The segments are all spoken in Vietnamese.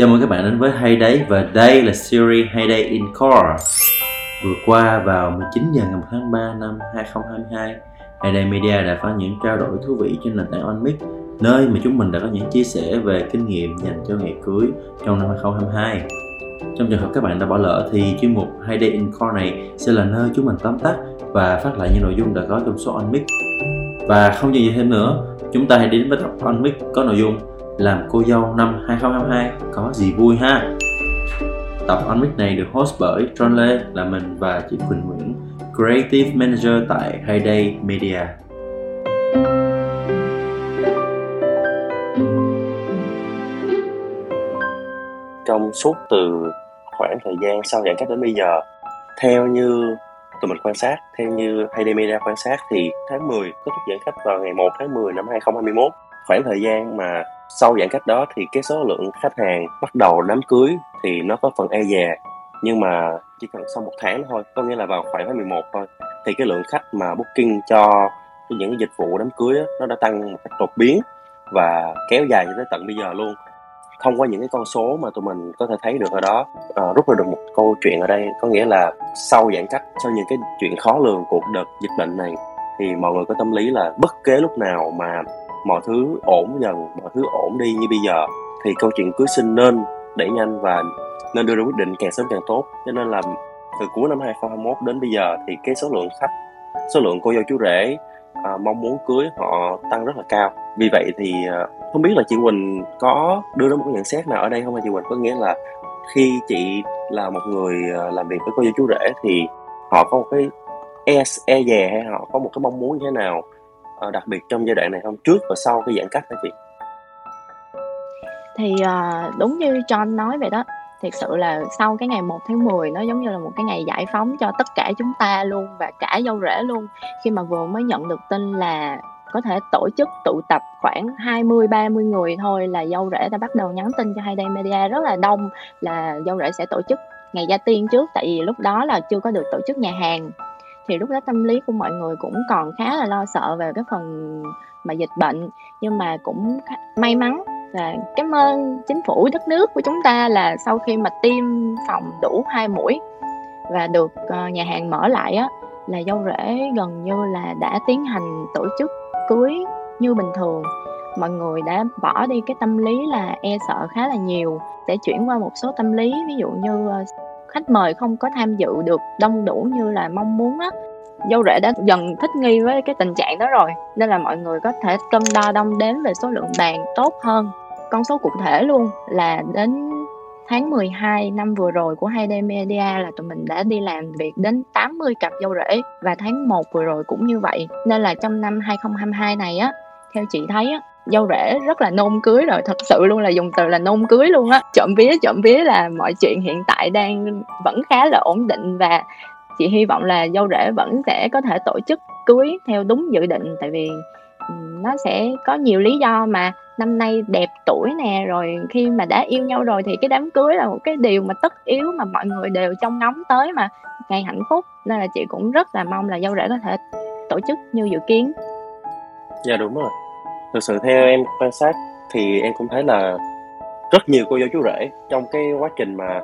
Chào mừng các bạn đến với Hay Day và đây là series Hay Day in Core. Vừa qua vào 19 giờ ngày 1 tháng 3 năm 2022, Hay Day Media đã có những trao đổi thú vị trên nền tảng OnMix, nơi mà chúng mình đã có những chia sẻ về kinh nghiệm dành cho ngày cưới trong năm 2022. Trong trường hợp các bạn đã bỏ lỡ thì chuyên mục Hay Day in Core này sẽ là nơi chúng mình tóm tắt và phát lại những nội dung đã có trong số OnMix. Và không dừng gì thêm nữa, chúng ta hãy đến với tập OnMix có nội dung làm cô dâu năm 2022 có gì vui ha? Tập On Mic này được host bởi John Lê là mình và chị Quỳnh Nguyễn Creative Manager tại Hayday Media. Trong suốt từ khoảng thời gian sau giãn cách đến bây giờ Theo như tụi mình quan sát, theo như Hayday Media quan sát thì tháng 10 kết thúc giãn cách vào ngày 1 tháng 10 năm 2021 khoảng thời gian mà sau giãn cách đó thì cái số lượng khách hàng bắt đầu đám cưới thì nó có phần e dè. Nhưng mà chỉ cần sau một tháng thôi có nghĩa là vào khoảng tháng 11 thôi thì cái lượng khách mà booking cho những dịch vụ đám cưới đó, nó đã tăng một cách đột biến và kéo dài cho tới tận bây giờ luôn. Thông qua những cái con số mà tụi mình có thể thấy được ở đó à, rút ra được một câu chuyện ở đây có nghĩa là sau giãn cách sau những cái chuyện khó lường của đợt dịch bệnh này thì mọi người có tâm lý là bất kế lúc nào mà mọi thứ ổn dần mọi thứ ổn đi như bây giờ. Thì câu chuyện cưới sinh nên đẩy nhanh và nên đưa ra quyết định càng sớm càng tốt. Cho nên là từ cuối năm 2021 đến bây giờ thì cái số lượng khách số lượng cô dâu chú rể à, mong muốn cưới họ tăng rất là cao. Vì vậy thì à, không biết là chị Quỳnh có đưa ra một cái nhận xét nào ở đây không hả chị Quỳnh? Có nghĩa là khi chị là một người à, làm việc với cô dâu chú rể thì họ có một cái e, e dè hay họ có một cái mong muốn như thế nào? Ờ, đặc biệt trong giai đoạn này không? Trước và sau cái giãn cách hả chị? Thì ờ, đúng như John nói vậy đó, thiệt sự là sau cái ngày 1 tháng 10 nó giống như là một cái ngày giải phóng cho tất cả chúng ta luôn và cả dâu rể luôn. Khi mà vừa mới nhận được tin là có thể tổ chức tụ tập khoảng 20 30 người thôi là dâu rể đã bắt đầu nhắn tin cho Hayday Media rất là đông là dâu rể sẽ tổ chức ngày gia tiên trước, tại vì lúc đó là chưa có được tổ chức nhà hàng thì lúc đó tâm lý của mọi người cũng còn khá là lo sợ về cái phần mà dịch bệnh. Nhưng mà cũng may mắn và cảm ơn chính phủ đất nước của chúng ta là sau khi mà tiêm phòng đủ hai mũi và được ờ, nhà hàng mở lại á, là dâu rể gần như là đã tiến hành tổ chức cưới như bình thường. Mọi người đã bỏ đi cái tâm lý là e sợ khá là nhiều. Để chuyển qua một số tâm lý, ví dụ như ờ, khách mời không có tham dự được đông đủ như là mong muốn á. Dâu rể đã dần thích nghi với cái tình trạng đó rồi, nên là mọi người có thể cân đo đong đếm về số lượng bàn tốt hơn. Con số cụ thể luôn là đến tháng 12 năm vừa rồi của 2D Media là tụi mình đã đi làm việc đến 80 cặp dâu rể. Và tháng 1 vừa rồi cũng như vậy, nên là trong năm 2022 này á, theo chị thấy á dâu rể, rất là nôn cưới rồi, thật sự luôn là dùng từ là nôn cưới luôn á. Trộm vía trộm vía là mọi chuyện hiện tại đang vẫn khá là ổn định và chị hy vọng là dâu rể vẫn sẽ có thể tổ chức cưới theo đúng dự định, tại vì nó sẽ có nhiều lý do mà năm nay đẹp tuổi nè, rồi khi mà đã yêu nhau rồi thì cái đám cưới là một cái điều mà tất yếu mà mọi người đều trông ngóng tới mà. Ngày hạnh phúc, nên là chị cũng rất là mong là dâu rể có thể tổ chức như dự kiến. Dạ đúng rồi thực sự theo em quan sát thì em cũng thấy là rất nhiều cô dâu chú rể trong cái quá trình mà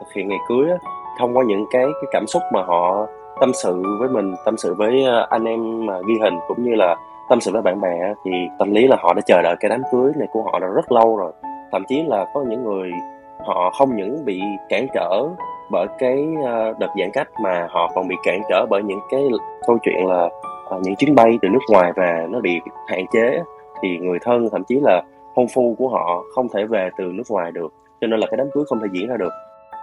thực hiện ngày cưới á, thông qua những cái cái cảm xúc mà họ tâm sự với mình tâm sự với ờ, anh em mà ghi hình cũng như là tâm sự với bạn bè thì tâm lý là họ đã chờ đợi cái đám cưới này của họ đã rất lâu rồi. Thậm chí là có những người họ không những bị cản trở bởi cái ờ, đợt giãn cách mà họ còn bị cản trở bởi những cái câu chuyện là ờ, những chuyến bay từ nước ngoài về nó bị hạn chế thì người thân thậm chí là hôn phu của họ không thể về từ nước ngoài được cho nên là cái đám cưới không thể diễn ra được.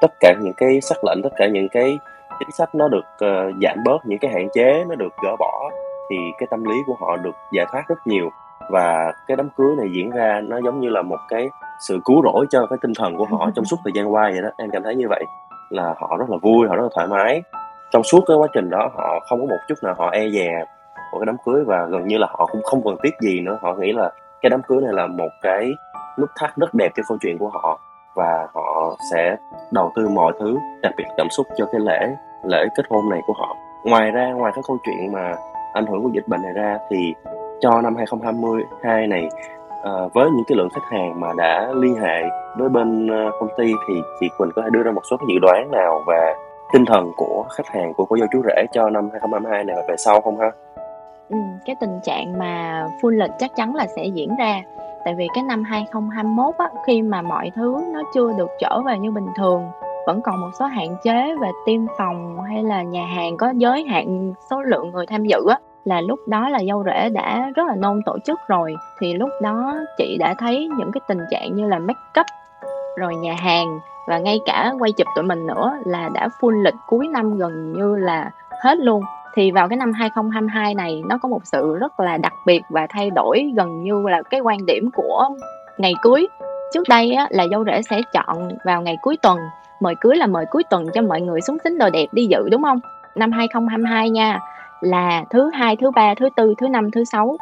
Tất cả những cái sắc lệnh tất cả những cái chính sách nó được uh, giảm bớt những cái hạn chế nó được gỡ bỏ thì cái tâm lý của họ được giải thoát rất nhiều. Và cái đám cưới này diễn ra nó giống như là một cái sự cứu rỗi cho cái tinh thần của họ trong suốt thời gian qua vậy đó. Em cảm thấy như vậy là họ rất là vui họ rất là thoải mái. Trong suốt cái quá trình đó họ không có một chút nào họ e dè của cái đám cưới và gần như là họ cũng không cần tiếc gì nữa họ nghĩ là cái đám cưới này là một cái nút thắt rất đẹp cho câu chuyện của họ và họ sẽ đầu tư mọi thứ đặc biệt cảm xúc cho cái lễ lễ kết hôn này của họ ngoài ra ngoài cái câu chuyện mà ảnh hưởng của dịch bệnh này ra thì cho năm 2022 này à, với những cái lượng khách hàng mà đã liên hệ với bên uh, công ty thì chị Quỳnh có thể đưa ra một số cái dự đoán nào về tinh thần của khách hàng của cô dâu chú rể cho năm 2022 này và về sau không ha? Ừ, cái tình trạng mà full lịch chắc chắn là sẽ diễn ra. Tại vì cái năm 2021 á, khi mà mọi thứ nó chưa được trở về như bình thường vẫn còn một số hạn chế về tiêm phòng hay là nhà hàng có giới hạn số lượng người tham dự á là lúc đó là dâu rể đã rất là nôn tổ chức rồi. Thì lúc đó chị đã thấy những cái tình trạng như là make up rồi nhà hàng và ngay cả quay chụp tụi mình nữa là đã full lịch cuối năm gần như là hết luôn thì vào cái năm 2022 này nó có một sự rất là đặc biệt và thay đổi gần như là cái quan điểm của ngày cưới. Trước đây á, là dâu rể sẽ chọn vào ngày cuối tuần. Mời cưới là mời cuối tuần cho mọi người xuống xính đồ đẹp đi dự đúng không? Năm 2022 nha là thứ hai thứ ba thứ tư thứ năm thứ sáu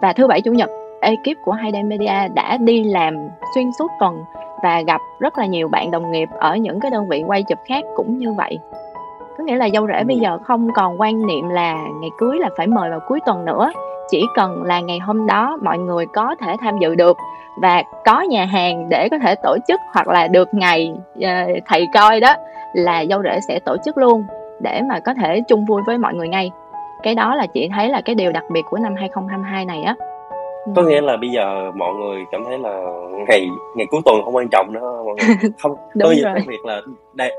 và thứ bảy chủ nhật ekip của Hayden Media đã đi làm xuyên suốt tuần và gặp rất là nhiều bạn đồng nghiệp ở những cái đơn vị quay chụp khác cũng như vậy có nghĩa là dâu rể bây giờ không còn quan niệm là ngày cưới là phải mời vào cuối tuần nữa. Chỉ cần là ngày hôm đó mọi người có thể tham dự được và có nhà hàng để có thể tổ chức hoặc là được ngày uh, thầy coi đó là dâu rể sẽ tổ chức luôn để mà có thể chung vui với mọi người ngay. Cái đó là chị thấy là cái điều đặc biệt của năm 2022 này á có nghĩa là bây giờ mọi người cảm thấy là ngày ngày cuối tuần không quan trọng nữa mọi người không như rồi. cái việc là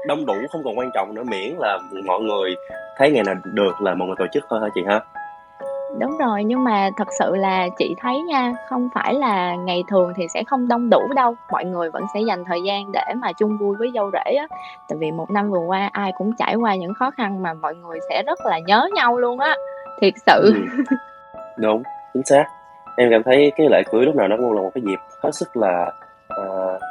đông đủ không còn quan trọng nữa miễn là mọi người thấy ngày nào được là mọi người tổ chức thôi hả chị ha đúng rồi nhưng mà thật sự là chị thấy nha không phải là ngày thường thì sẽ không đông đủ đâu mọi người vẫn sẽ dành thời gian để mà chung vui với dâu rể á tại vì một năm vừa qua ai cũng trải qua những khó khăn mà mọi người sẽ rất là nhớ nhau luôn á thiệt sự ừ. đúng chính xác em cảm thấy cái lễ cưới lúc nào nó cũng là một cái dịp hết sức là uh,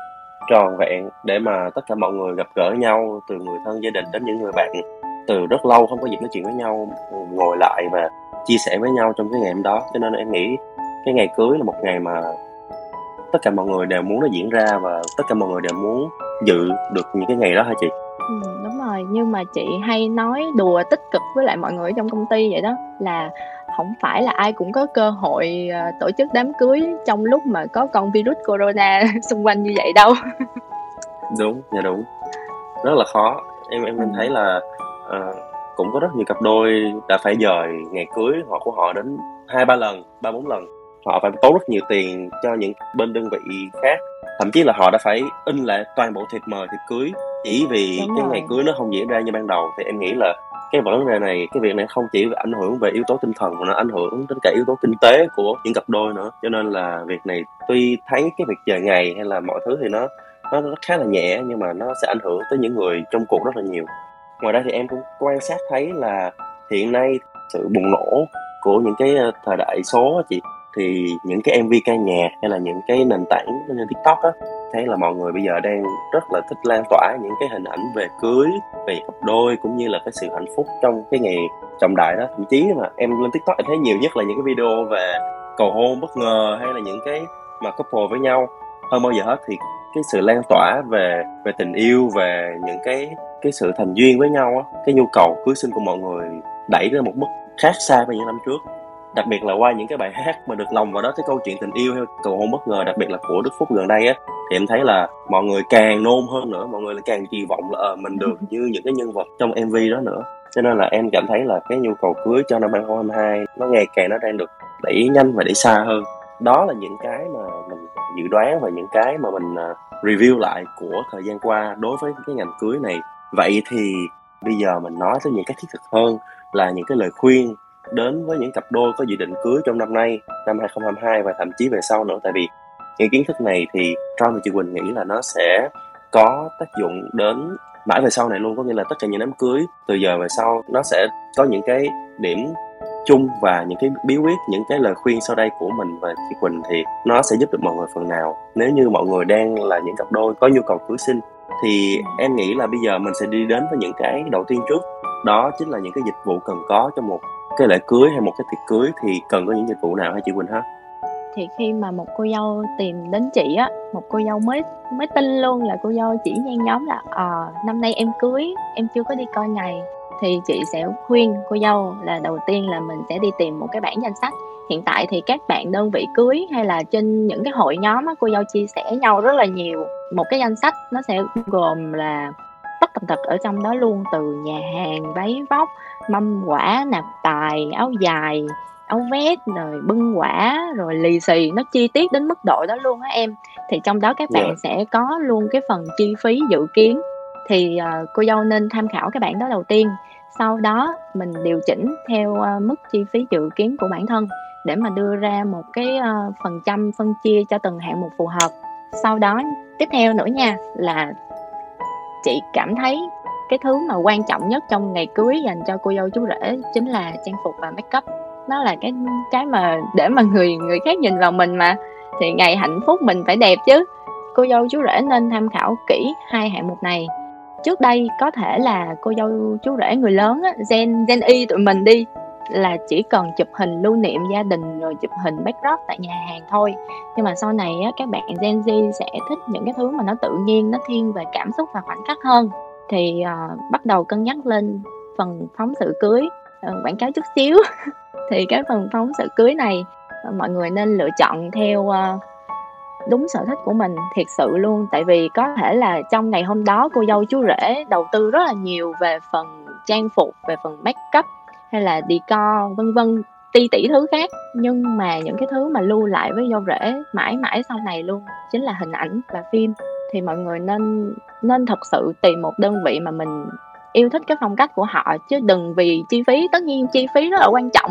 tròn vẹn để mà tất cả mọi người gặp gỡ nhau từ người thân gia đình đến những người bạn. Từ rất lâu không có dịp nói chuyện với nhau ngồi lại và chia sẻ với nhau trong cái ngày hôm đó. Cho nên em nghĩ cái ngày cưới là một ngày mà tất cả mọi người đều muốn nó diễn ra và tất cả mọi người đều muốn dự được những cái ngày đó hả chị? Ừ, đúng rồi. Nhưng mà chị hay nói đùa tích cực với lại mọi người trong công ty vậy đó là không phải là ai cũng có cơ hội uh, tổ chức đám cưới trong lúc mà có con virus corona xung quanh như vậy đâu. Đúng dạ đúng. Rất là khó. Em em, em thấy là uh, cũng có rất nhiều cặp đôi đã phải dời ngày cưới họ của họ đến hai ba lần ba bốn lần. Họ phải tốn rất nhiều tiền cho những bên đơn vị khác. Thậm chí là họ đã phải in lại toàn bộ thiệp mời thiệp cưới chỉ vì Đúng cái rồi. ngày cưới nó không diễn ra như ban đầu. Thì em nghĩ là cái vấn đề này, cái việc này không chỉ ảnh hưởng về yếu tố tinh thần mà nó ảnh hưởng đến cả yếu tố kinh tế của những cặp đôi nữa. Cho nên là việc này tuy thấy cái việc chờ ngày hay là mọi thứ thì nó nó khá là nhẹ nhưng mà nó sẽ ảnh hưởng tới những người trong cuộc rất là nhiều. Ngoài ra thì em cũng quan sát thấy là hiện nay sự bùng nổ của những cái ờ, thời đại số chị thì những cái MV ca nhạc hay là những cái nền tảng như TikTok á, thấy là mọi người bây giờ đang rất là thích lan tỏa những cái hình ảnh về cưới, về cặp đôi cũng như là cái sự hạnh phúc trong cái ngày trọng đại đó. Thậm chí mà em lên tiktok em thấy nhiều nhất là những cái video về cầu hôn bất ngờ hay là những cái mà couple với nhau. Hơn bao giờ hết thì cái sự lan tỏa về về tình yêu, về những cái cái sự thành duyên với nhau á, cái nhu cầu cưới sinh của mọi người đẩy ra một mức khác xa với những năm trước đặc biệt là qua những cái bài hát mà được lòng vào đó cái câu chuyện tình yêu hay cầu hôn bất ngờ đặc biệt là của đức phúc gần đây á thì em thấy là mọi người càng nôn hơn nữa mọi người lại càng kỳ vọng là ờ, mình được như những cái nhân vật trong mv đó nữa. Cho nên là em cảm thấy là cái nhu cầu cưới cho năm 2022 nó ngày càng nó đang được đẩy nhanh và đẩy xa hơn. Đó là những cái mà mình dự đoán và những cái mà mình uh, review lại của thời gian qua đối với cái ngành cưới này. Vậy thì bây giờ mình nói tới những cái thiết thực hơn là những cái lời khuyên đến với những cặp đôi có dự định cưới trong năm nay năm 2022 và thậm chí về sau nữa. Tại vì những kiến thức này thì Tron và chị Quỳnh nghĩ là nó sẽ có tác dụng đến mãi về sau này luôn. Có nghĩa là tất cả những đám cưới từ giờ về sau nó sẽ có những cái điểm chung và những cái bí quyết những cái lời khuyên sau đây của mình và chị Quỳnh thì nó sẽ giúp được mọi người phần nào. Nếu như mọi người đang là những cặp đôi có nhu cầu cưới sinh, thì em nghĩ là bây giờ mình sẽ đi đến với những cái đầu tiên trước. Đó chính là những cái dịch vụ cần có cho một cái lễ cưới hay một cái tiệc cưới thì cần có những dịch vụ nào hay chị Quỳnh ha? thì khi mà một cô dâu tìm đến chị á một cô dâu mới mới tin luôn là cô dâu chỉ nhan nhóm là à, năm nay em cưới em chưa có đi coi ngày. Thì chị sẽ khuyên cô dâu là đầu tiên là mình sẽ đi tìm một cái bản danh sách. Hiện tại thì các bạn đơn vị cưới hay là trên những cái hội nhóm á, cô dâu chia sẻ nhau rất là nhiều. Một cái danh sách nó sẽ gồm là tất tần tật ở trong đó luôn từ nhà hàng váy vóc mâm quả nạp tài áo dài áo vest rồi bưng quả rồi lì xì. Nó chi tiết đến mức độ đó luôn á em. Thì trong đó các bạn Dạ. sẽ có luôn cái phần chi phí dự kiến. Thì ờ, cô dâu nên tham khảo cái bản đó đầu tiên. Sau đó mình điều chỉnh theo ờ, mức chi phí dự kiến của bản thân để mà đưa ra một cái ờ, phần trăm phân chia cho từng hạng mục phù hợp. Sau đó tiếp theo nữa nha là chị cảm thấy cái thứ mà quan trọng nhất trong ngày cưới dành cho cô dâu chú rể chính là trang phục và make up. Nó là cái cái mà để mà người người khác nhìn vào mình mà. Thì ngày hạnh phúc mình phải đẹp chứ. Cô dâu chú rể nên tham khảo kỹ hai hạng mục này. Trước đây có thể là cô dâu chú rể người lớn á, gen gen y tụi mình đi là chỉ cần chụp hình lưu niệm gia đình rồi chụp hình backdrop tại nhà hàng thôi. Nhưng mà sau này á, các bạn Gen Z sẽ thích những cái thứ mà nó tự nhiên nó thiên về cảm xúc và khoảnh khắc hơn thì uh, bắt đầu cân nhắc lên phần phóng sự cưới. Uh, quảng cáo chút xíu. Thì cái phần phóng sự cưới này uh, mọi người nên lựa chọn theo uh, đúng sở thích của mình thiệt sự luôn. Tại vì có thể là trong ngày hôm đó cô dâu chú rể đầu tư rất là nhiều về phần trang phục về phần make up hay là decor vân vân ti tỷ thứ khác. Nhưng mà những cái thứ mà lưu lại với dâu rể mãi mãi sau này luôn chính là hình ảnh và phim thì mọi người nên nên thật sự tìm một đơn vị mà mình yêu thích cái phong cách của họ chứ đừng vì chi phí tất nhiên chi phí rất là quan trọng.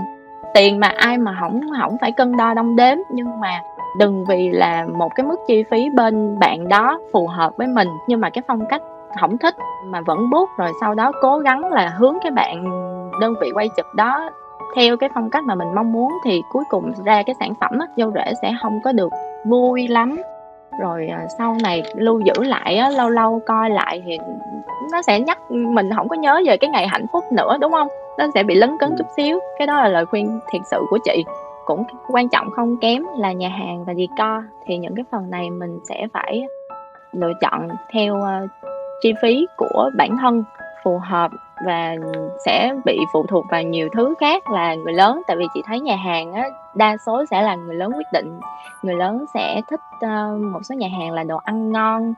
Tiền mà ai mà không không phải cân đo đong đếm nhưng mà đừng vì là một cái mức chi phí bên bạn đó phù hợp với mình nhưng mà cái phong cách không thích mà vẫn bút rồi sau đó cố gắng là hướng cái bạn đơn vị quay chụp đó theo cái phong cách mà mình mong muốn thì cuối cùng ra cái sản phẩm á, dâu rễ sẽ không có được vui lắm rồi à, sau này lưu giữ lại á, lâu lâu coi lại thì nó sẽ nhắc mình không có nhớ về cái ngày hạnh phúc nữa đúng không? Nó sẽ bị lấn cấn chút xíu. Cái đó là lời khuyên thiệt sự của chị. Cũng quan trọng không kém là nhà hàng và decor thì những cái phần này mình sẽ phải lựa chọn theo ờ, chi phí của bản thân phù hợp và sẽ bị phụ thuộc vào nhiều thứ khác là người lớn. Tại vì chị thấy nhà hàng á đa số sẽ là người lớn quyết định. Người lớn sẽ thích uh, một số nhà hàng là đồ ăn ngon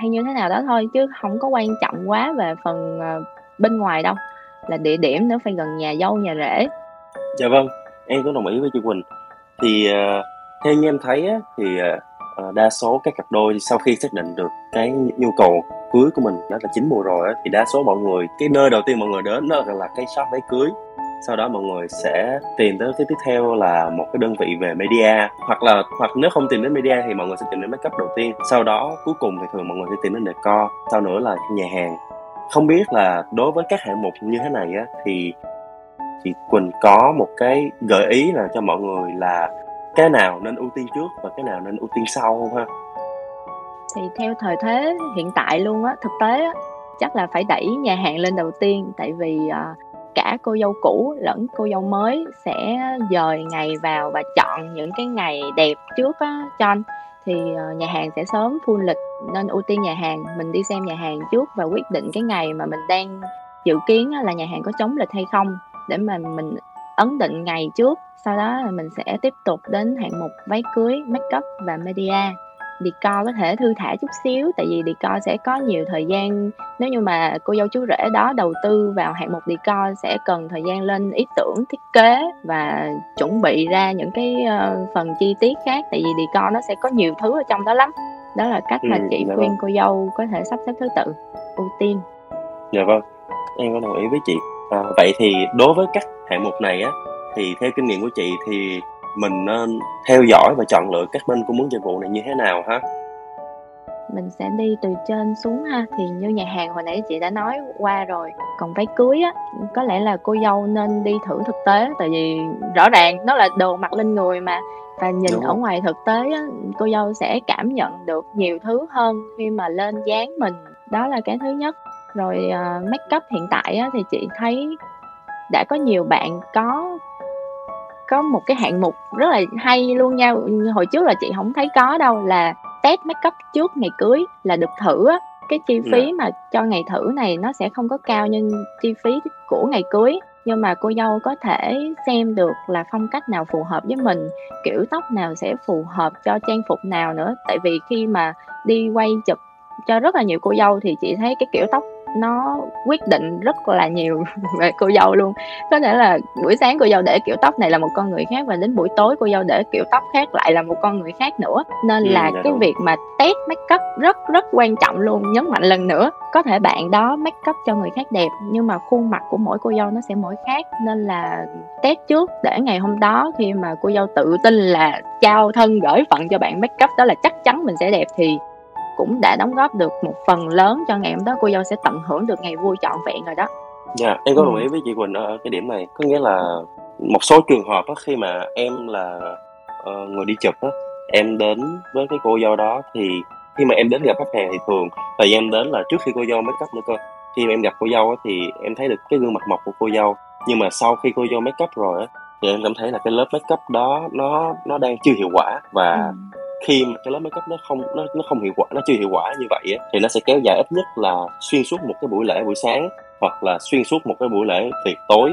hay như thế nào đó thôi chứ không có quan trọng quá về phần uh, bên ngoài đâu. Là địa điểm nữa phải gần nhà dâu nhà rể. Dạ vâng, em cũng đồng ý với chị Quỳnh. Thì uh, theo như em thấy á, thì uh, Ờ, đa số các cặp đôi sau khi xác định được cái nhu cầu cưới của mình đó là chín mùa rồi thì đa số mọi người, cái nơi đầu tiên mọi người đến đó là cái shop váy cưới. Sau đó mọi người sẽ tìm tới cái tiếp theo là một cái đơn vị về media hoặc là, hoặc nếu không tìm đến media thì mọi người sẽ tìm đến makeup đầu tiên. Sau đó cuối cùng thì thường mọi người sẽ tìm đến decor. Sau nữa là nhà hàng. Không biết là đối với các hạng mục như thế này á, thì chị Quỳnh có một cái gợi ý là cho mọi người là cái nào nên ưu tiên trước và cái nào nên ưu tiên sau không ha? thì theo thời thế hiện tại luôn á, thực tế á, chắc là phải đẩy nhà hàng lên đầu tiên. Tại vì à, cả cô dâu cũ lẫn cô dâu mới sẽ dời ngày vào và chọn những cái ngày đẹp trước á, cho anh. Thì à, nhà hàng sẽ sớm full lịch nên ưu tiên nhà hàng. Mình đi xem nhà hàng trước và quyết định cái ngày mà mình đang dự kiến là nhà hàng có chống lịch hay không để mà mình ấn định ngày trước sau đó là mình sẽ tiếp tục đến hạng mục váy cưới make up và media. Decor có thể thư thả chút xíu tại vì decor sẽ có nhiều thời gian. Nếu như mà cô dâu chú rể đó đầu tư vào hạng mục decor sẽ cần thời gian lên ý tưởng thiết kế và chuẩn bị ra những cái ờ, phần chi tiết khác tại vì decor nó sẽ có nhiều thứ ở trong đó lắm. Đó là cách mà Ừ, chị dạ khuyên vâng. cô dâu có thể sắp xếp thứ tự. Ưu tiên. Dạ vâng, em có đồng ý với chị. À, vậy thì đối với các hạng mục này á thì theo kinh nghiệm của chị thì mình nên theo dõi và chọn lựa các bên cung ứng dịch vụ này như thế nào ha? mình sẽ đi từ trên xuống ha. Thì như nhà hàng hồi nãy chị đã nói qua rồi còn váy cưới á có lẽ là cô dâu nên đi thử thực tế tại vì rõ ràng nó là đồ mặc lên người mà. Và nhìn Đúng. ở ngoài thực tế á, cô dâu sẽ cảm nhận được nhiều thứ hơn khi mà lên dáng mình. Đó là cái thứ nhất rồi uh, make up hiện tại á, thì chị thấy đã có nhiều bạn có có một cái hạng mục rất là hay luôn nha hồi trước là chị không thấy có đâu là test make up trước ngày cưới là được thử á cái chi phí yeah. Dạ. mà cho ngày thử này nó sẽ không có cao như chi phí của ngày cưới nhưng mà cô dâu có thể xem được là phong cách nào phù hợp với mình kiểu tóc nào sẽ phù hợp cho trang phục nào nữa tại vì khi mà đi quay chụp cho rất là nhiều cô dâu thì chị thấy cái kiểu tóc nó quyết định rất là nhiều về cô dâu luôn. Có thể là buổi sáng cô dâu để kiểu tóc này là một con người khác và đến buổi tối cô dâu để kiểu tóc khác lại là một con người khác nữa. Nên ừ, là dạ cái đúng. việc mà test make up rất rất quan trọng luôn nhấn mạnh lần nữa. Có thể bạn đó make up cho người khác đẹp nhưng mà khuôn mặt của mỗi cô dâu nó sẽ mỗi khác. Nên là test trước để ngày hôm đó khi mà cô dâu tự tin là trao thân gửi phận cho bạn make up đó là chắc chắn mình sẽ đẹp thì cũng đã đóng góp được một phần lớn cho ngày hôm đó cô dâu sẽ tận hưởng được ngày vui trọn vẹn rồi đó. Dạ yeah, em có đồng ý với chị quỳnh ở cái điểm này. Có nghĩa là một số trường hợp á, khi mà em là uh, người đi chụp á, em đến với cái cô dâu đó thì khi mà em đến gặp khách hàng thì thường thời gian em đến là trước khi cô dâu make up nữa cơ. Khi mà em gặp cô dâu á, thì em thấy được cái gương mặt mộc của cô dâu. Nhưng mà sau khi cô dâu make up rồi á, thì em cảm thấy là cái lớp make up đó nó nó đang chưa hiệu quả và ừ khi mà cái lớp makeup nó không nó nó không hiệu quả nó chưa hiệu quả như vậy á, thì nó sẽ kéo dài ít nhất là xuyên suốt một cái buổi lễ buổi sáng hoặc là xuyên suốt một cái buổi lễ tiệc tối.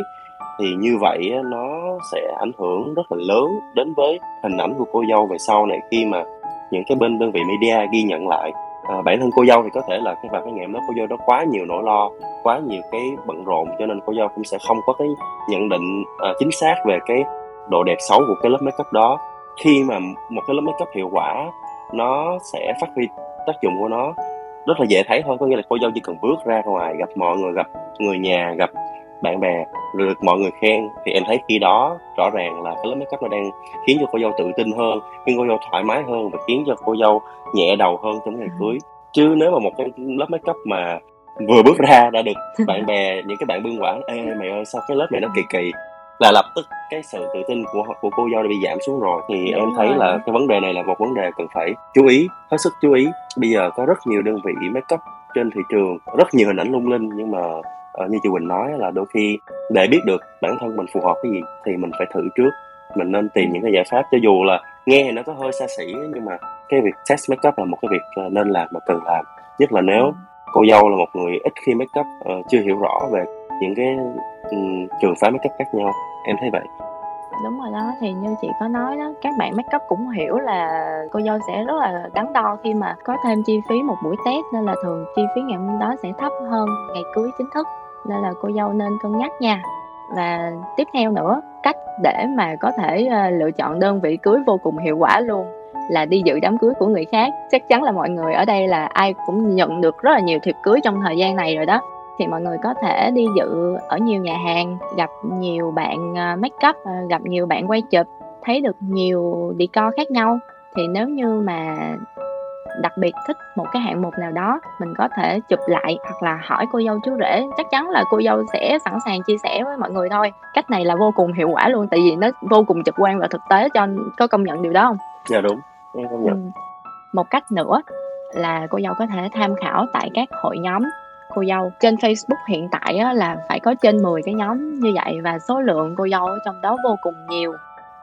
Thì như vậy á, nó sẽ ảnh hưởng rất là lớn đến với hình ảnh của cô dâu về sau này khi mà những cái bên đơn vị media ghi nhận lại. À, bản thân cô dâu thì có thể là cái vào cái ngày đó cô dâu đó quá nhiều nỗi lo quá nhiều cái bận rộn cho nên cô dâu cũng sẽ không có cái nhận định à, chính xác về cái độ đẹp xấu của cái lớp makeup đó khi mà một cái lớp make up hiệu quả nó sẽ phát huy tác dụng của nó rất là dễ thấy thôi. Có nghĩa là cô dâu chỉ cần bước ra ngoài gặp mọi người gặp người nhà gặp bạn bè rồi được mọi người khen thì em thấy khi đó rõ ràng là cái lớp make up nó đang khiến cho cô dâu tự tin hơn khiến cô dâu thoải mái hơn và khiến cho cô dâu nhẹ đầu hơn trong ngày cưới. Chứ nếu mà một cái lớp make up mà vừa bước ra đã được bạn bè những cái bạn bưng quản ê mày ơi sao cái lớp này nó kỳ kỳ là lập tức cái sự tự tin của của cô dâu đã bị giảm xuống rồi. Thì Đúng em thấy rồi. là cái vấn đề này là một vấn đề cần phải chú ý hết sức chú ý. Bây giờ có rất nhiều đơn vị make up trên thị trường rất nhiều hình ảnh lung linh nhưng mà uh, như chị Quỳnh nói là đôi khi để biết được bản thân mình phù hợp cái gì thì mình phải thử trước. Mình nên tìm những cái giải pháp cho dù là nghe thì nó có hơi xa xỉ nhưng mà cái việc test make up là một cái việc ờ, nên làm mà cần làm. Nhất là nếu cô dâu là một người ít khi make up uh, chưa hiểu rõ về những cái um, trường phái make up khác nhau em thấy vậy. Đúng rồi đó, thì như chị có nói đó, các bạn make up cũng hiểu là cô dâu sẽ rất là đắn đo khi mà có thêm chi phí một buổi test, nên là thường chi phí ngày hôm đó sẽ thấp hơn ngày cưới chính thức, nên là cô dâu nên cân nhắc nha. Và tiếp theo nữa, cách để mà có thể ờ, lựa chọn đơn vị cưới vô cùng hiệu quả luôn là đi dự đám cưới của người khác. Chắc chắn là mọi người ở đây là ai cũng nhận được rất là nhiều thiệp cưới trong thời gian này rồi đó thì mọi người có thể đi dự ở nhiều nhà hàng gặp nhiều bạn ờ, make up ờ, gặp nhiều bạn quay chụp thấy được nhiều decor khác nhau. Thì nếu như mà đặc biệt thích một cái hạng mục nào đó mình có thể chụp lại hoặc là hỏi cô dâu chú rể. Chắc chắn là cô dâu sẽ sẵn sàng chia sẻ với mọi người thôi. Cách này là vô cùng hiệu quả luôn tại vì nó vô cùng trực quan và thực tế cho có công nhận điều đó không? Dạ đúng. Em công nhận. Ừ. một cách nữa là cô dâu có thể tham khảo tại các hội nhóm cô dâu. Trên Facebook hiện tại á, là phải có trên 10 cái nhóm như vậy và số lượng cô dâu ở trong đó vô cùng nhiều.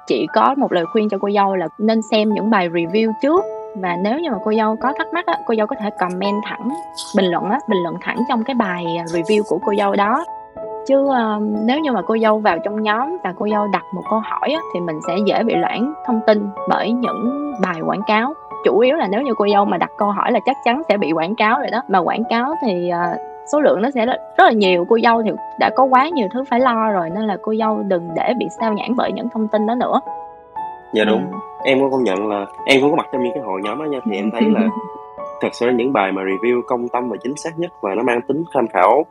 Chị có một lời khuyên cho cô dâu là nên xem những bài review trước và nếu như mà cô dâu có thắc mắc á, cô dâu có thể comment thẳng bình luận á, bình luận thẳng trong cái bài à, review của cô dâu đó. Chứ uh, nếu như mà cô dâu vào trong nhóm và cô dâu đặt một câu hỏi á, thì mình sẽ dễ bị loãng thông tin bởi những bài quảng cáo chủ yếu là nếu như cô dâu mà đặt câu hỏi là chắc chắn sẽ bị quảng cáo rồi đó. Mà quảng cáo thì uh, số lượng nó sẽ rất, là nhiều. Cô dâu thì đã có quá nhiều thứ phải lo rồi nên là cô dâu đừng để bị sao nhãn bởi những thông tin đó nữa. Dạ đúng. Ừ. em có công nhận là em không có mặt trong những cái hội nhóm đó nha. Thì em thấy là thật sự là những bài mà review công tâm và chính xác nhất và nó mang tính tham khảo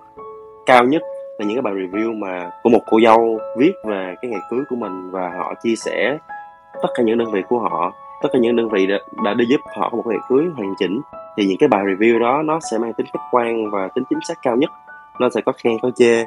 cao nhất là những cái bài review mà của một cô dâu viết về cái ngày cưới của mình và họ chia sẻ tất cả những đơn vị của họ tất cả những đơn vị đã, đã đi giúp họ có một ngày cưới hoàn chỉnh thì những cái bài review đó nó sẽ mang tính khách quan và tính chính xác cao nhất. Nó sẽ có khen có chê.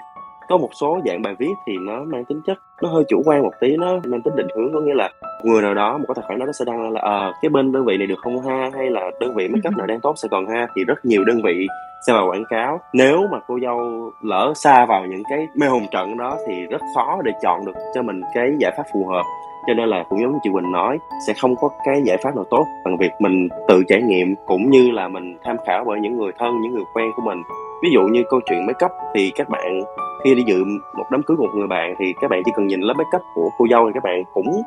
Có một số dạng bài viết thì nó mang tính chất nó hơi chủ quan một tí nó mang tính định hướng có nghĩa là người nào đó một cái tài khoản đó nó sẽ đăng là ờ à, cái bên đơn vị này được không ha? Hay là đơn vị make up nào đang tốt sẽ còn ha? Thì rất nhiều đơn vị sẽ vào quảng cáo. Nếu mà cô dâu lỡ xa vào những cái mê hồn trận đó thì rất khó để chọn được cho mình cái giải pháp phù hợp cho nên là cũng giống như chị Quỳnh nói sẽ không có cái giải pháp nào tốt bằng việc mình tự trải nghiệm cũng như là mình tham khảo bởi những người thân những người quen của mình. Ví dụ như câu chuyện make up thì các bạn khi đi dự một đám cưới của một người bạn thì các bạn chỉ cần nhìn lớp make up của cô dâu thì các bạn cũng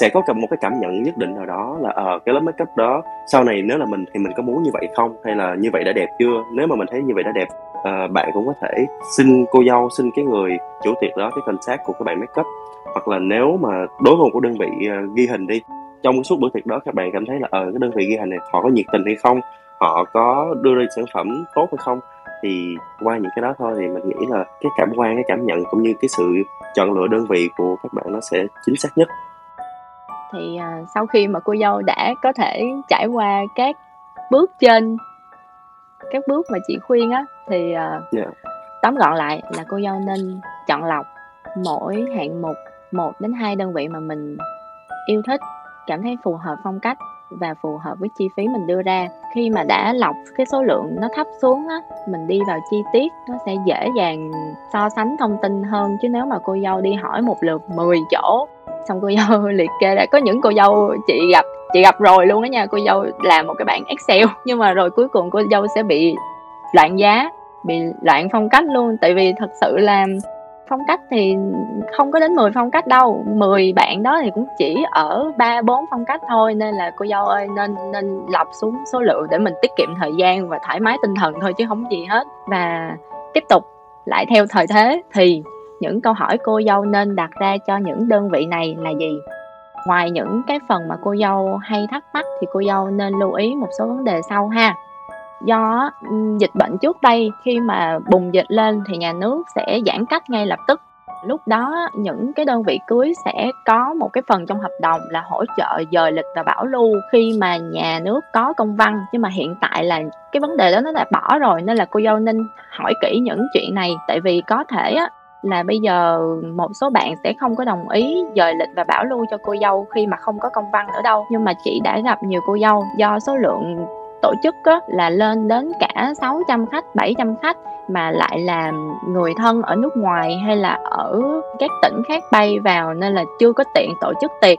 sẽ có một cái cảm nhận nhất định nào đó là ờ uh, cái lớp make up đó sau này nếu là mình thì mình có muốn như vậy không? Hay là như vậy đã đẹp chưa? Nếu mà mình thấy như vậy đã đẹp uh, bạn cũng có thể xin cô dâu xin cái người chủ tiệc đó cái contact của các bạn make up. Hoặc là nếu mà đối phương của đơn vị uh, ghi hình đi trong suốt bữa tiệc đó các bạn cảm thấy là ờ uh, cái đơn vị ghi hình này họ có nhiệt tình hay không họ có đưa ra sản phẩm tốt hay không thì qua những cái đó thôi thì mình nghĩ là cái cảm quan cái cảm nhận cũng như cái sự chọn lựa đơn vị của các bạn nó sẽ chính xác nhất. Thì à, sau khi mà cô dâu đã có thể trải qua các bước trên các bước mà chị khuyên á thì à, yeah. Dạ. tóm gọn lại là cô dâu nên chọn lọc mỗi hạng mục một đến hai đơn vị mà mình yêu thích cảm thấy phù hợp phong cách và phù hợp với chi phí mình đưa ra khi mà đã lọc cái số lượng nó thấp xuống á mình đi vào chi tiết nó sẽ dễ dàng so sánh thông tin hơn chứ nếu mà cô dâu đi hỏi một lượt 10 chỗ xong cô dâu liệt kê ra có những cô dâu chị gặp chị gặp rồi luôn đó nha cô dâu làm một cái bảng excel nhưng mà rồi cuối cùng cô dâu sẽ bị loạn giá bị loạn phong cách luôn. Tại vì thật sự là phong cách thì không có đến 10 phong cách đâu. 10 bạn đó thì cũng chỉ ở ba, bốn phong cách thôi. Nên là cô dâu ơi, nên nên lọc xuống số lượng để mình tiết kiệm thời gian và thoải mái tinh thần thôi chứ không gì hết. Và tiếp tục, lại theo thời thế thì những câu hỏi cô dâu nên đặt ra cho những đơn vị này là gì? Ngoài những cái phần mà cô dâu hay thắc mắc thì cô dâu nên lưu ý một số vấn đề sau ha do dịch bệnh trước đây, khi mà bùng dịch lên thì nhà nước sẽ giãn cách ngay lập tức. Lúc đó, những cái đơn vị cưới sẽ có một cái phần trong hợp đồng là hỗ trợ dời lịch và bảo lưu khi mà nhà nước có công văn. Nhưng mà hiện tại là cái vấn đề đó nó đã bỏ rồi, nên là cô dâu nên hỏi kỹ những chuyện này. Tại vì có thể á, là bây giờ một số bạn sẽ không có đồng ý dời lịch và bảo lưu cho cô dâu khi mà không có công văn nữa đâu. Nhưng mà chị đã gặp nhiều cô dâu do số lượng tổ chức á, là lên đến cả 600 khách 700 khách mà lại là người thân ở nước ngoài hay là ở các tỉnh khác bay vào nên là chưa có tiện tổ chức tiệc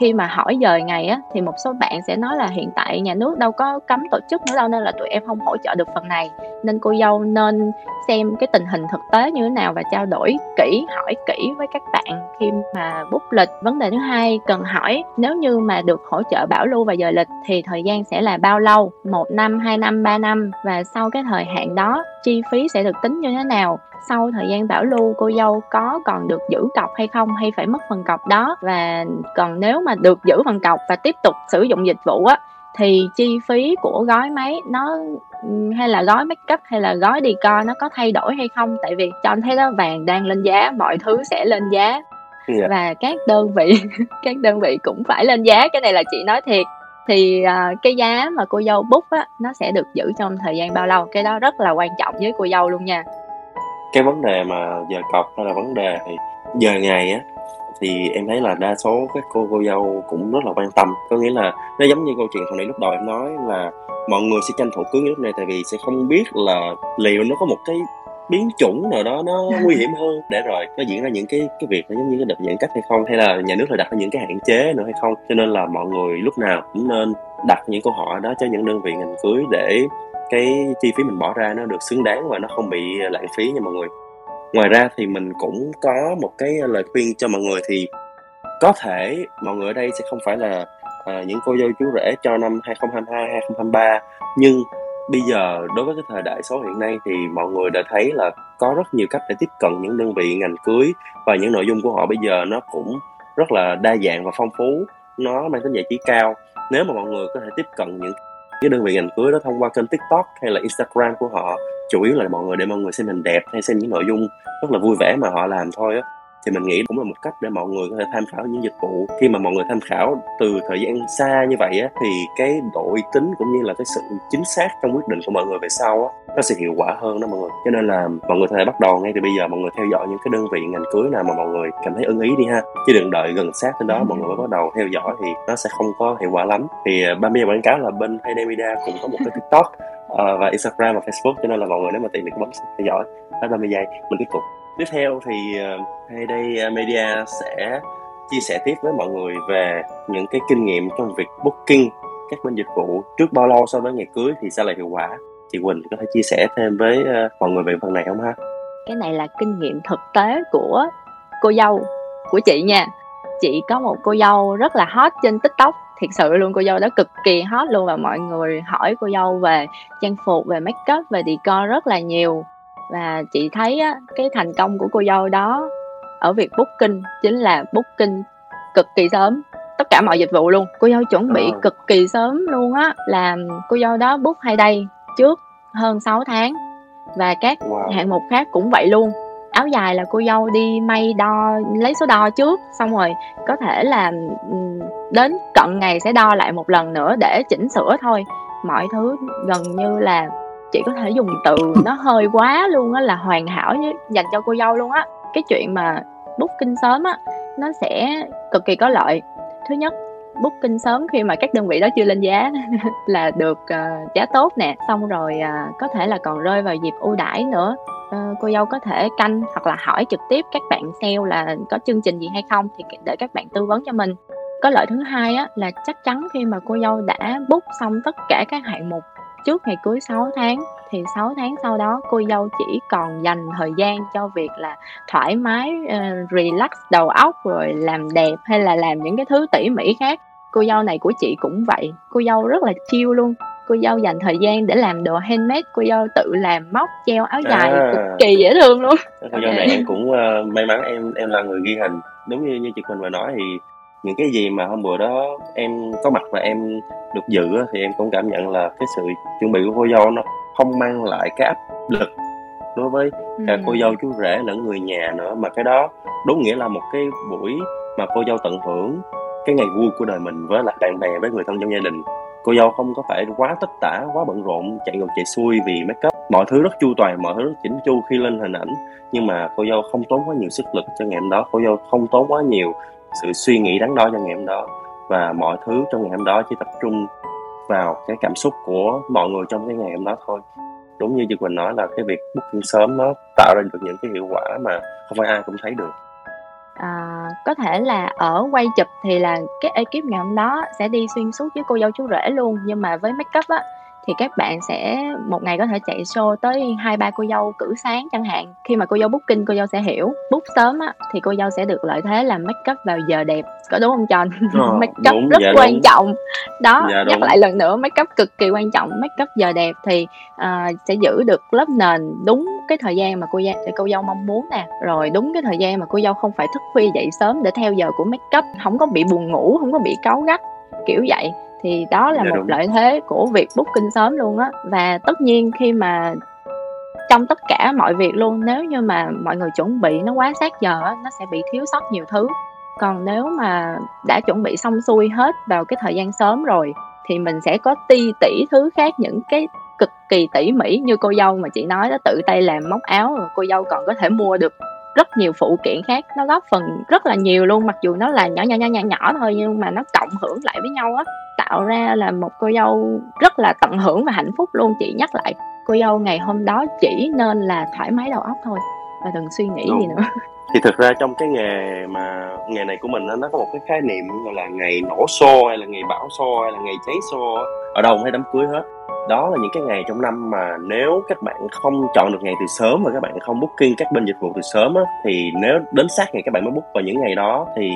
khi mà hỏi dời ngày á, thì một số bạn sẽ nói là hiện tại nhà nước đâu có cấm tổ chức nữa đâu, nên là tụi em không hỗ trợ được phần này. Nên cô dâu nên xem cái tình hình thực tế như thế nào và trao đổi kỹ, hỏi kỹ với các bạn khi mà bút lịch. Vấn đề thứ hai cần hỏi, nếu như mà được hỗ trợ bảo lưu và dời lịch thì thời gian sẽ là bao lâu? Một năm, hai năm, ba năm? Và sau cái thời hạn đó chi phí sẽ được tính như thế nào. Sau thời gian bảo lưu cô dâu có còn được giữ cọc hay không hay phải mất phần cọc đó. Và còn nếu mà được giữ phần cọc và tiếp tục sử dụng dịch vụ á thì chi phí của gói máy nó hay là gói make up hay là gói đi co nó có thay đổi hay không? Tại vì cho anh thấy đó vàng đang lên giá mọi thứ sẽ lên giá. Yeah. Dạ. và các đơn vị các đơn vị cũng phải lên giá. Cái này là chị nói thiệt thì uh, cái giá mà cô dâu bút á nó sẽ được giữ trong thời gian bao lâu? Cái đó rất là quan trọng với cô dâu luôn nha. Cái vấn đề mà giờ cọc hay là vấn đề thì giờ ngày á thì em thấy là đa số các cô cô dâu cũng rất là quan tâm. Có nghĩa là nó giống như câu chuyện hồi nãy lúc đầu em nói là mọi người sẽ tranh thủ cưới lúc này tại vì sẽ không biết là liệu nó có một cái biến chủng nào đó nó nguy hiểm hơn? Để rồi nó diễn ra những cái cái việc nó giống như cái đợt giãn cách hay không? Hay là nhà nước lại đặt ra những cái hạn chế nữa hay không? Cho nên là mọi người lúc nào cũng nên đặt những câu hỏi đó cho những đơn vị ngành cưới để cái chi phí mình bỏ ra nó được xứng đáng và nó không bị lãng phí nha mọi người. Ngoài ra thì mình cũng có một cái lời khuyên cho mọi người thì có thể mọi người ở đây sẽ không phải là à, những cô dâu chú rể cho năm 2022 2023 nhưng bây giờ đối với cái thời đại số hiện nay thì mọi người đã thấy là có rất nhiều cách để tiếp cận những đơn vị ngành cưới và những nội dung của họ bây giờ nó cũng rất là đa dạng và phong phú, nó mang tính giải trí cao. Nếu mà mọi người có thể tiếp cận những cái đơn vị ngành cưới đó thông qua kênh tiktok hay là instagram của họ, chủ yếu là mọi người để mọi người xem hình đẹp hay xem những nội dung rất là vui vẻ mà họ làm thôi á thì mình nghĩ cũng là một cách để mọi người có thể tham khảo những dịch vụ. Khi mà mọi người tham khảo từ thời gian xa như vậy á thì cái độ uy tín cũng như là cái sự chính xác trong quyết định của mọi người về sau á nó sẽ hiệu quả hơn đó mọi người. Cho nên là mọi người có thể bắt đầu ngay từ bây giờ mọi người theo dõi những cái đơn vị ngành cưới nào mà mọi người cảm thấy ưng ý đi ha. Chứ đừng đợi gần sát đến đó mọi người mới bắt đầu theo dõi thì nó sẽ không có hiệu quả lắm. Thì ba mươi quảng cáo là bên Hayday Media cũng có một cái tiktok uh, và instagram và facebook cho nên là mọi người nếu mà tìm được bấm theo dõi. Hết 30 giây mình tiếp tục tiếp theo thì ờ, uh, Hayday ờ, Media sẽ chia sẻ tiếp với mọi người về những cái kinh nghiệm trong việc booking các bên dịch vụ trước bao lâu so với ngày cưới thì sẽ là hiệu quả. Chị Quỳnh có thể chia sẻ thêm với ờ, mọi người về phần này không ha? Cái này là kinh nghiệm thực tế của cô dâu của chị nha. Chị có một cô dâu rất là hot trên tiktok. Thiệt sự luôn cô dâu đó cực kỳ hot luôn và mọi người hỏi cô dâu về trang phục về make up về decor rất là nhiều và chị thấy á, cái thành công của cô dâu đó ở việc booking chính là booking cực kỳ sớm. Tất cả mọi dịch vụ luôn. Cô dâu chuẩn bị cực kỳ sớm luôn á là cô dâu đó book hai đây trước hơn 6 tháng. Và các wow. hạng mục khác cũng vậy luôn. Áo dài là cô dâu đi may đo lấy số đo trước xong rồi có thể là đến cận ngày sẽ đo lại một lần nữa để chỉnh sửa thôi. Mọi thứ gần như là chị có thể dùng từ nó hơi quá luôn á là hoàn hảo dành cho cô dâu luôn á. Cái chuyện mà booking sớm á nó sẽ cực kỳ có lợi. Thứ nhất booking sớm khi mà các đơn vị đó chưa lên giá là được uh, giá tốt nè. Xong rồi uh, có thể là còn rơi vào dịp ưu đãi nữa. Uh, cô dâu có thể canh hoặc là hỏi trực tiếp các bạn sale là có chương trình gì hay không thì để các bạn tư vấn cho mình. Có lợi thứ hai á là chắc chắn khi mà cô dâu đã book xong tất cả các hạng mục trước ngày cưới 6 tháng thì 6 tháng sau đó cô dâu chỉ còn dành thời gian cho việc là thoải mái uh, relax đầu óc rồi làm đẹp hay là làm những cái thứ tỉ mỉ khác. Cô dâu này của chị cũng vậy cô dâu rất là chill luôn. Cô dâu dành thời gian để làm đồ handmade cô dâu tự làm móc treo áo dài à, cực kỳ dễ thương luôn. Cô dâu này em cũng uh, may mắn em em là người ghi hình. Đúng như như chị Quỳnh vừa nói thì những cái gì mà hôm bữa đó em có mặt và em được dự thì em cũng cảm nhận là cái sự chuẩn bị của cô dâu nó không mang lại cái áp lực đối với cả ừ. cô dâu chú rể lẫn người nhà nữa. Mà cái đó đúng nghĩa là một cái buổi mà cô dâu tận hưởng cái ngày vui của đời mình với lại bạn bè với người thân trong gia đình. Cô dâu không có phải quá tất tả quá bận rộn chạy ngược chạy xuôi vì make up. Mọi thứ rất chu toàn mọi thứ rất chỉnh chu khi lên hình ảnh. Nhưng mà cô dâu không tốn quá nhiều sức lực cho ngày hôm đó. Cô dâu không tốn quá nhiều sự suy nghĩ đắn đo cho ngày hôm đó. Và mọi thứ trong ngày hôm đó chỉ tập trung vào cái cảm xúc của mọi người trong cái ngày hôm đó thôi. Đúng như chị Quỳnh nói là cái việc booking sớm nó tạo ra được những cái hiệu quả mà không phải ai cũng thấy được. À, có thể là ở quay chụp thì là cái ekip ngày hôm đó sẽ đi xuyên suốt với cô dâu chú rể luôn. Nhưng mà với make up á thì các bạn sẽ một ngày có thể chạy show tới hai ba cô dâu cử sáng chẳng hạn. Khi mà cô dâu booking cô dâu sẽ hiểu. Book sớm á thì cô dâu sẽ được lợi thế làm make up vào giờ đẹp. Có đúng không John? Ờ, make up đúng, rất dạ quan đúng. trọng. Đó dạ nhắc đúng. lại lần nữa make up cực kỳ quan trọng. Make up giờ đẹp thì uh, sẽ giữ được lớp nền đúng cái thời gian mà cô dâu cô dâu mong muốn nè. Rồi đúng cái thời gian mà cô dâu không phải thức khuya dậy sớm để theo giờ của make up. Không có bị buồn ngủ không có bị cáu gắt kiểu vậy thì đó là dạ, một đúng. lợi thế của việc booking sớm luôn á. Và tất nhiên khi mà trong tất cả mọi việc luôn nếu như mà mọi người chuẩn bị nó quá sát giờ á nó sẽ bị thiếu sót nhiều thứ. Còn nếu mà đã chuẩn bị xong xuôi hết vào cái thời gian sớm rồi thì mình sẽ có ti tỷ thứ khác những cái cực kỳ tỉ mỉ như cô dâu mà chị nói đó tự tay làm móc áo rồi cô dâu còn có thể mua được rất nhiều phụ kiện khác, nó góp phần rất là nhiều luôn, mặc dù nó là nhỏ nhỏ nhỏ nhỏ nhỏ thôi, nhưng mà nó cộng hưởng lại với nhau á, tạo ra là một cô dâu rất là tận hưởng và hạnh phúc luôn. Chị nhắc lại, cô dâu ngày hôm đó chỉ nên là thoải mái đầu óc thôi và đừng suy nghĩ Đúng. gì nữa. Thì thực ra trong cái nghề mà nghề này của mình nó có một cái khái niệm gọi là ngày nổ xô hay là ngày bão xô hay là ngày cháy xô ở đâu thấy đám cưới hết. Đó là những cái ngày trong năm mà nếu các bạn không chọn được ngày từ sớm và các bạn không booking các bên dịch vụ từ sớm á, thì nếu đến sát ngày các bạn mới book vào những ngày đó thì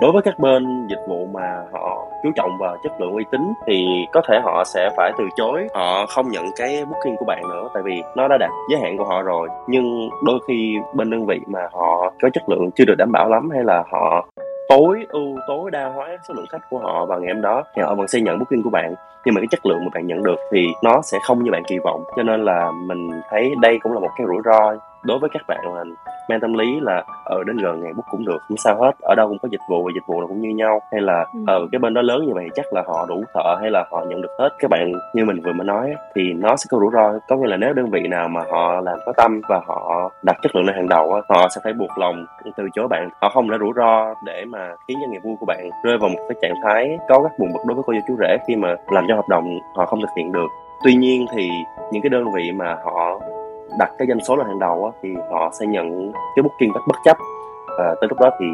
đối với các bên dịch vụ mà họ chú trọng vào chất lượng uy tín thì có thể họ sẽ phải từ chối. Họ không nhận cái booking của bạn nữa, tại vì nó đã đạt giới hạn của họ rồi. Nhưng đôi khi bên đơn vị mà họ có chất lượng chưa được đảm bảo lắm hay là họ tối ưu, tối đa hóa số lượng khách của họ vào ngày hôm đó thì họ vẫn sẽ nhận booking của bạn. Nhưng mà cái chất lượng mà bạn nhận được thì nó sẽ không như bạn kỳ vọng. Cho nên là mình thấy đây cũng là một cái rủi ro đối với các bạn là mang tâm lý là ở đến gần ngày bút cũng được không sao hết ở đâu cũng có dịch vụ và dịch vụ nào cũng như nhau. Hay là Ừ. ở cái bên đó lớn như vậy chắc là họ đủ thợ hay là họ nhận được hết. Các bạn như mình vừa mới nói thì nó sẽ có rủi ro. Có nghĩa là nếu đơn vị nào mà họ làm có tâm và họ đặt chất lượng lên hàng đầu á, họ sẽ phải buộc lòng từ chối bạn. Họ không để rủi ro để mà khiến cho ngày vui của bạn rơi vào một cái trạng thái có các buồn bực đối với cô dâu chú rể khi mà làm cho hợp đồng họ không thực hiện được. Tuy nhiên thì những cái đơn vị mà họ đặt cái doanh số lên hàng đầu á, thì họ sẽ nhận cái booking bất bất chấp. À, tới lúc đó thì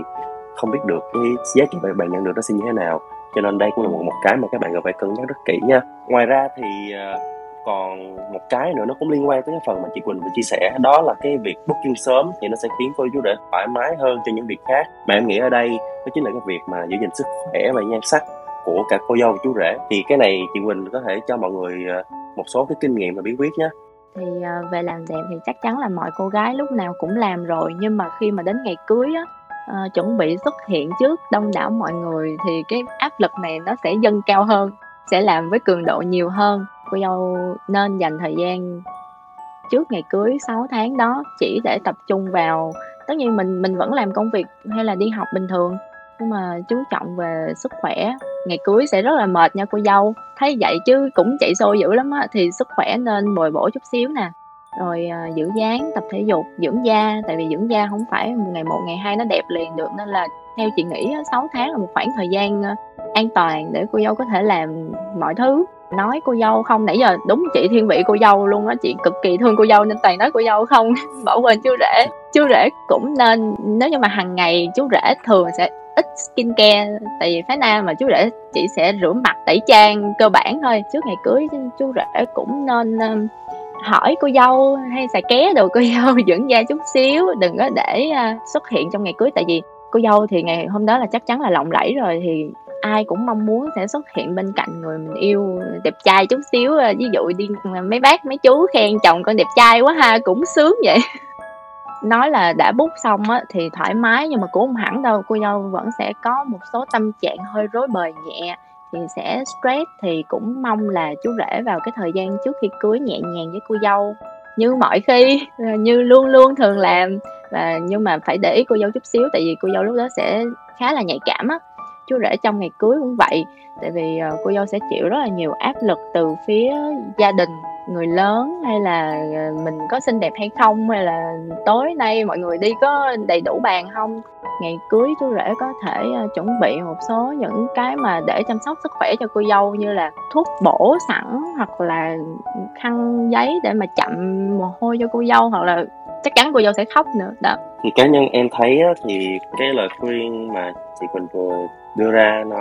không biết được cái giá trị bạn bạn nhận được nó sẽ như thế nào. Cho nên đây cũng là một, một cái mà các bạn cần phải cân nhắc rất kỹ nha. Ngoài ra thì ờ, còn một cái nữa nó cũng liên quan tới cái phần mà chị Quỳnh vừa chia sẻ đó là cái việc booking sớm thì nó sẽ khiến cô chú để thoải mái hơn cho những việc khác. Mà em nghĩ ở đây đó chính là cái việc mà giữ gìn sức khỏe và nhan sắc của cả cô dâu và chú rể. Thì cái này chị Quỳnh có thể cho mọi người ờ, một số cái kinh nghiệm và bí quyết nhé thì ờ, về làm đẹp thì chắc chắn là mọi cô gái lúc nào cũng làm rồi nhưng mà khi mà đến ngày cưới á à, chuẩn bị xuất hiện trước đông đảo mọi người thì cái áp lực này nó sẽ dâng cao hơn sẽ làm với cường độ nhiều hơn. Cô dâu nên dành thời gian trước ngày cưới 6 tháng đó chỉ để tập trung vào tất nhiên mình mình vẫn làm công việc hay là đi học bình thường nhưng mà chú trọng về sức khỏe ngày cưới sẽ rất là mệt nha cô dâu. Thấy vậy chứ cũng chạy xô dữ lắm á, thì sức khỏe nên bồi bổ chút xíu nè. Rồi à, giữ dáng, tập thể dục, dưỡng da, tại vì dưỡng da không phải một ngày một, ngày hai nó đẹp liền được, nên là theo chị nghĩ 6 tháng là một khoảng thời gian à, an toàn để cô dâu có thể làm mọi thứ. Nói cô dâu không, nãy giờ đúng chị thiên vị cô dâu luôn á, chị cực kỳ thương cô dâu nên toàn nói cô dâu không, bỏ quên chú rể. Chú rể cũng nên, nếu như mà hàng ngày chú rể thường sẽ ít skincare tại vì phái nam mà chú rể chỉ sẽ rửa mặt tẩy trang cơ bản thôi trước ngày cưới chú rể cũng nên um, hỏi cô dâu hay xài ké đồ cô dâu dưỡng da chút xíu đừng có để uh, xuất hiện trong ngày cưới tại vì cô dâu thì ngày hôm đó là chắc chắn là lộng lẫy rồi thì ai cũng mong muốn sẽ xuất hiện bên cạnh người mình yêu đẹp trai chút xíu à, ví dụ đi à, mấy bác mấy chú khen chồng con đẹp trai quá ha cũng sướng vậy. nói là đã bút xong á, thì thoải mái, nhưng mà cũng không hẳn đâu. Cô dâu vẫn sẽ có một số tâm trạng hơi rối bời nhẹ, thì sẽ stress, thì cũng mong là chú rể vào cái thời gian trước khi cưới nhẹ nhàng với cô dâu. Như mọi khi ờ, như luôn luôn thường làm. Và nhưng mà phải để ý cô dâu chút xíu, tại vì cô dâu lúc đó sẽ khá là nhạy cảm á. Chú rể trong ngày cưới cũng vậy, tại vì ờ, cô dâu sẽ chịu rất là nhiều áp lực từ phía gia đình người lớn hay là ờ, mình có xinh đẹp hay không, hay là tối nay mọi người đi có đầy đủ bàn không? Ngày cưới chú rể có thể ờ, chuẩn bị một số những cái mà để chăm sóc sức khỏe cho cô dâu như là thuốc bổ sẵn hoặc là khăn giấy để mà chậm mồ hôi cho cô dâu, hoặc là chắc chắn cô dâu sẽ khóc nữa, đó. Thì cá nhân em thấy thì cái lời khuyên mà chị Quỳnh vừa đưa ra nó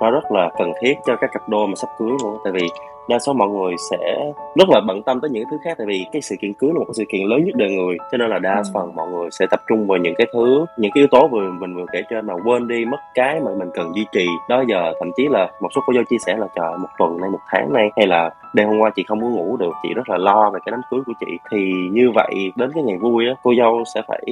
nó rất là cần thiết cho các cặp đôi mà sắp cưới luôn tại vì đa số mọi người sẽ rất là bận tâm tới những thứ khác tại vì cái sự kiện cưới là một cái sự kiện lớn nhất đời người cho nên là đa Ừ. phần mọi người sẽ tập trung vào những cái thứ những cái yếu tố vừa mình vừa kể trên mà quên đi mất cái mà mình cần duy trì. Đó giờ thậm chí là một số cô dâu chia sẻ là trời một tuần nay một tháng nay hay là đêm hôm qua chị không muốn ngủ được chị rất là lo về cái đám cưới của chị. Thì như vậy đến cái ngày vui á cô dâu sẽ phải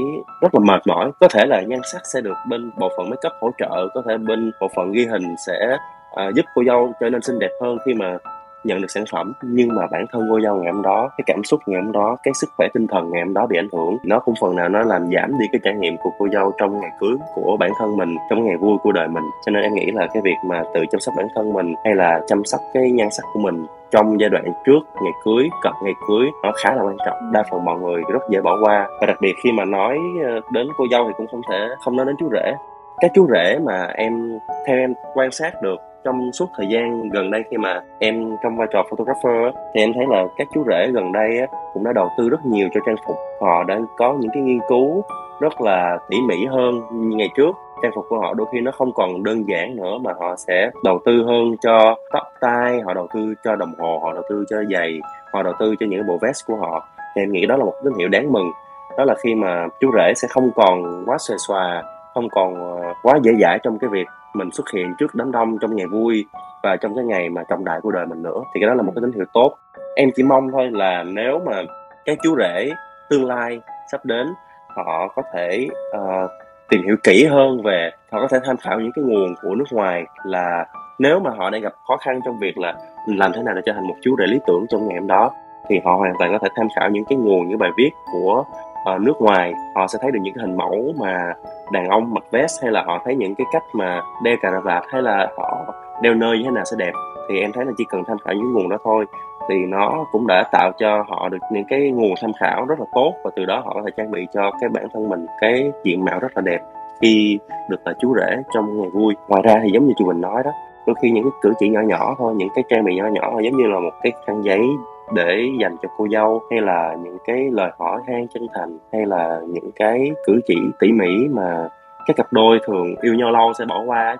rất là mệt mỏi. Có thể là nhan sắc sẽ được bên bộ phận make up hỗ trợ có thể bên bộ phận ghi hình sẽ à, giúp cô dâu trở nên xinh đẹp hơn khi mà nhận được sản phẩm nhưng mà bản thân cô dâu ngày hôm đó cái cảm xúc ngày hôm đó cái sức khỏe tinh thần ngày hôm đó bị ảnh hưởng. Nó cũng phần nào nó làm giảm đi cái trải nghiệm của cô dâu trong ngày cưới của bản thân mình trong ngày vui của đời mình. Cho nên em nghĩ là cái việc mà tự chăm sóc bản thân mình hay là chăm sóc cái nhan sắc của mình trong giai đoạn trước ngày cưới cận ngày cưới nó khá là quan trọng. Đa phần mọi người rất dễ bỏ qua. Và đặc biệt khi mà nói ờ, đến cô dâu thì cũng không thể không nói đến chú rể. Các chú rể mà em theo em quan sát được trong suốt thời gian gần đây khi mà em trong vai trò photographer á, thì em thấy là các chú rể gần đây á, cũng đã đầu tư rất nhiều cho trang phục. Họ đã có những cái nghiên cứu rất là tỉ mỉ hơn như ngày trước. Trang phục của họ đôi khi nó không còn đơn giản nữa mà họ sẽ đầu tư hơn cho tóc tai họ đầu tư cho đồng hồ họ đầu tư cho giày họ đầu tư cho những bộ vest của họ. Thì em nghĩ đó là một tín hiệu đáng mừng. Đó là khi mà chú rể sẽ không còn quá xòe xòa không còn ờ, quá dễ dãi trong cái việc mình xuất hiện trước đám đông trong ngày vui và trong cái ngày mà trọng đại của đời mình nữa thì cái đó là một cái tín hiệu tốt. Em chỉ mong thôi là nếu mà các chú rể tương lai sắp đến họ có thể uh, tìm hiểu kỹ hơn về họ có thể tham khảo những cái nguồn của nước ngoài là nếu mà họ đang gặp khó khăn trong việc là làm thế nào để trở thành một chú rể lý tưởng trong ngày hôm đó thì họ hoàn toàn có thể tham khảo những cái nguồn những bài viết của ở nước ngoài, họ sẽ thấy được những cái hình mẫu mà đàn ông mặc vest hay là họ thấy những cái cách mà đeo cà vạt hay là họ đeo nơi như thế nào sẽ đẹp. Thì em thấy là chỉ cần tham khảo những nguồn đó thôi. Thì nó cũng đã tạo cho họ được những cái nguồn tham khảo rất là tốt và từ đó họ có thể trang bị cho cái bản thân mình cái diện mạo rất là đẹp khi được là chú rể trong ngày vui. Ngoài ra thì giống như chị Quỳnh nói đó, đôi khi những cái cử chỉ nhỏ nhỏ thôi, những cái trang bị nhỏ nhỏ thôi, giống như là một cái khăn giấy để dành cho cô dâu, hay là những cái lời hỏi han chân thành, hay là những cái cử chỉ tỉ mỉ mà các cặp đôi thường yêu nhau lâu sẽ bỏ qua